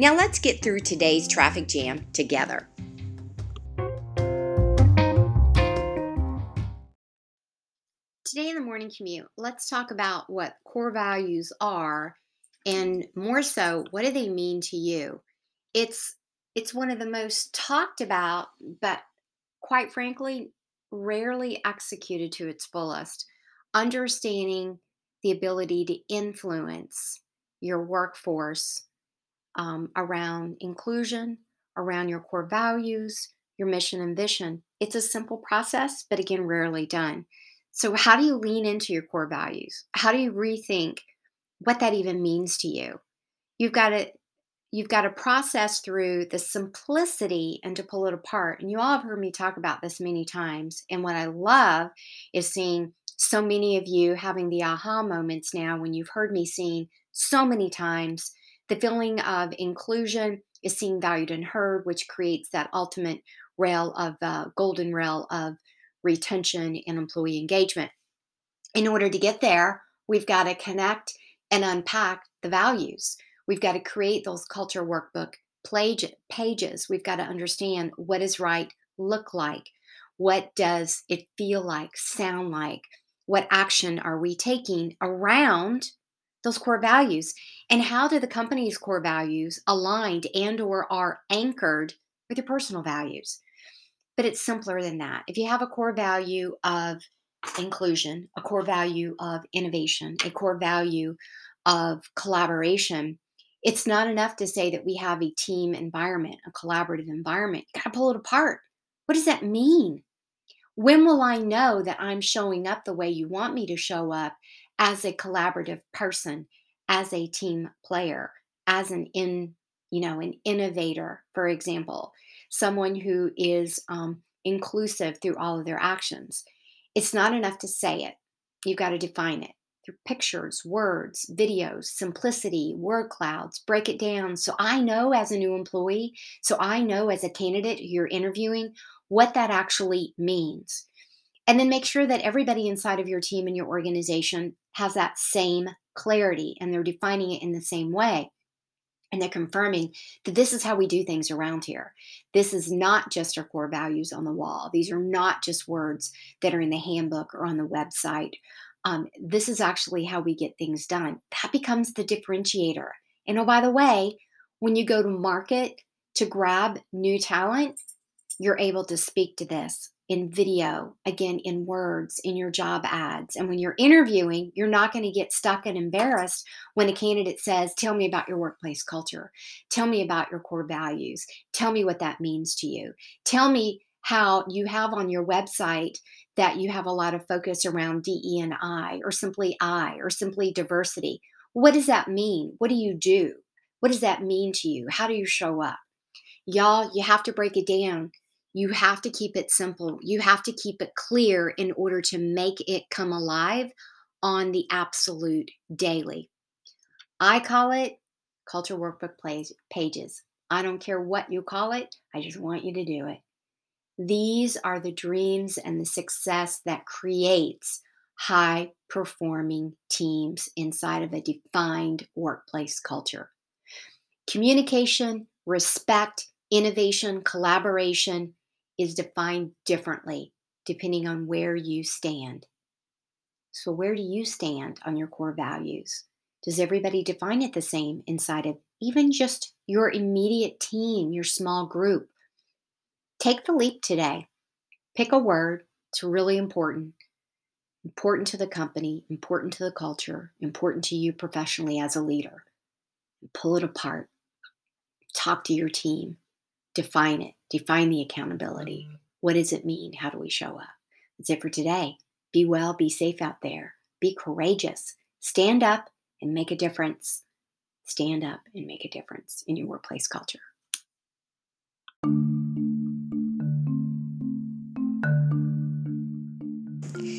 Now let's get through today's traffic jam together. Today in the morning commute, let's talk about what core values are and more so, what do they mean to you? It's it's one of the most talked about, but quite frankly, rarely executed to its fullest. Understanding the ability to influence your workforce um, around inclusion, around your core values, your mission and vision. It's a simple process, but again, rarely done. So, how do you lean into your core values? How do you rethink what that even means to you? You've got to you've got to process through the simplicity and to pull it apart. And you all have heard me talk about this many times. And what I love is seeing so many of you having the aha moments now when you've heard me sing so many times the feeling of inclusion is seen, valued, and heard, which creates that ultimate rail of uh, golden rail of retention and employee engagement. In order to get there, we've got to connect and unpack the values. We've got to create those culture workbook pages. We've got to understand what is right look like? What does it feel like, sound like? What action are we taking around those core values and how do the company's core values aligned and or are anchored with your personal values? But it's simpler than that. If you have a core value of inclusion a core value of innovation a core value of collaboration it's not enough to say that we have a team environment a collaborative environment. You got to pull it apart. What does that mean? When will i know that i'm showing up the way you want me to show up as a collaborative person, as a team player, as an in, you know, an innovator, for example, someone who is um, inclusive through all of their actions. It's not enough to say it. You've got to define it through pictures, words, videos, simplicity, word clouds, break it down. So I know as a new employee, so I know as a candidate you're interviewing what that actually means. And then make sure that everybody inside of your team and your organization has that same clarity and they're defining it in the same way. And they're confirming that this is how we do things around here. This is not just our core values on the wall. These are not just words that are in the handbook or on the website. Um, this is actually how we get things done. That becomes the differentiator. And oh, by the way, when you go to market to grab new talent, you're able to speak to this in video, again, in words, in your job ads. And when you're interviewing, you're not going to get stuck and embarrassed when a candidate says, Tell me about your workplace culture. Tell me about your core values. Tell me what that means to you. Tell me how you have on your website that you have a lot of focus around DE and I, or simply I, or simply diversity. What does that mean? What do you do? What does that mean to you? How do you show up? Y'all, you have to break it down you have to keep it simple. You have to keep it clear in order to make it come alive on the absolute daily. I call it culture workbook pages. I don't care what you call it, I just want you to do it. These are the dreams and the success that creates high performing teams inside of a defined workplace culture. Communication, respect, innovation, collaboration, is defined differently depending on where you stand. So, where do you stand on your core values? Does everybody define it the same inside of even just your immediate team, your small group? Take the leap today. Pick a word, it's really important. Important to the company, important to the culture, important to you professionally as a leader. Pull it apart. Talk to your team define it, define the accountability. Mm-hmm. What does it mean? How do we show up? That's it for today. Be well, be safe out there, be courageous, stand up and make a difference. Stand up and make a difference in your workplace culture.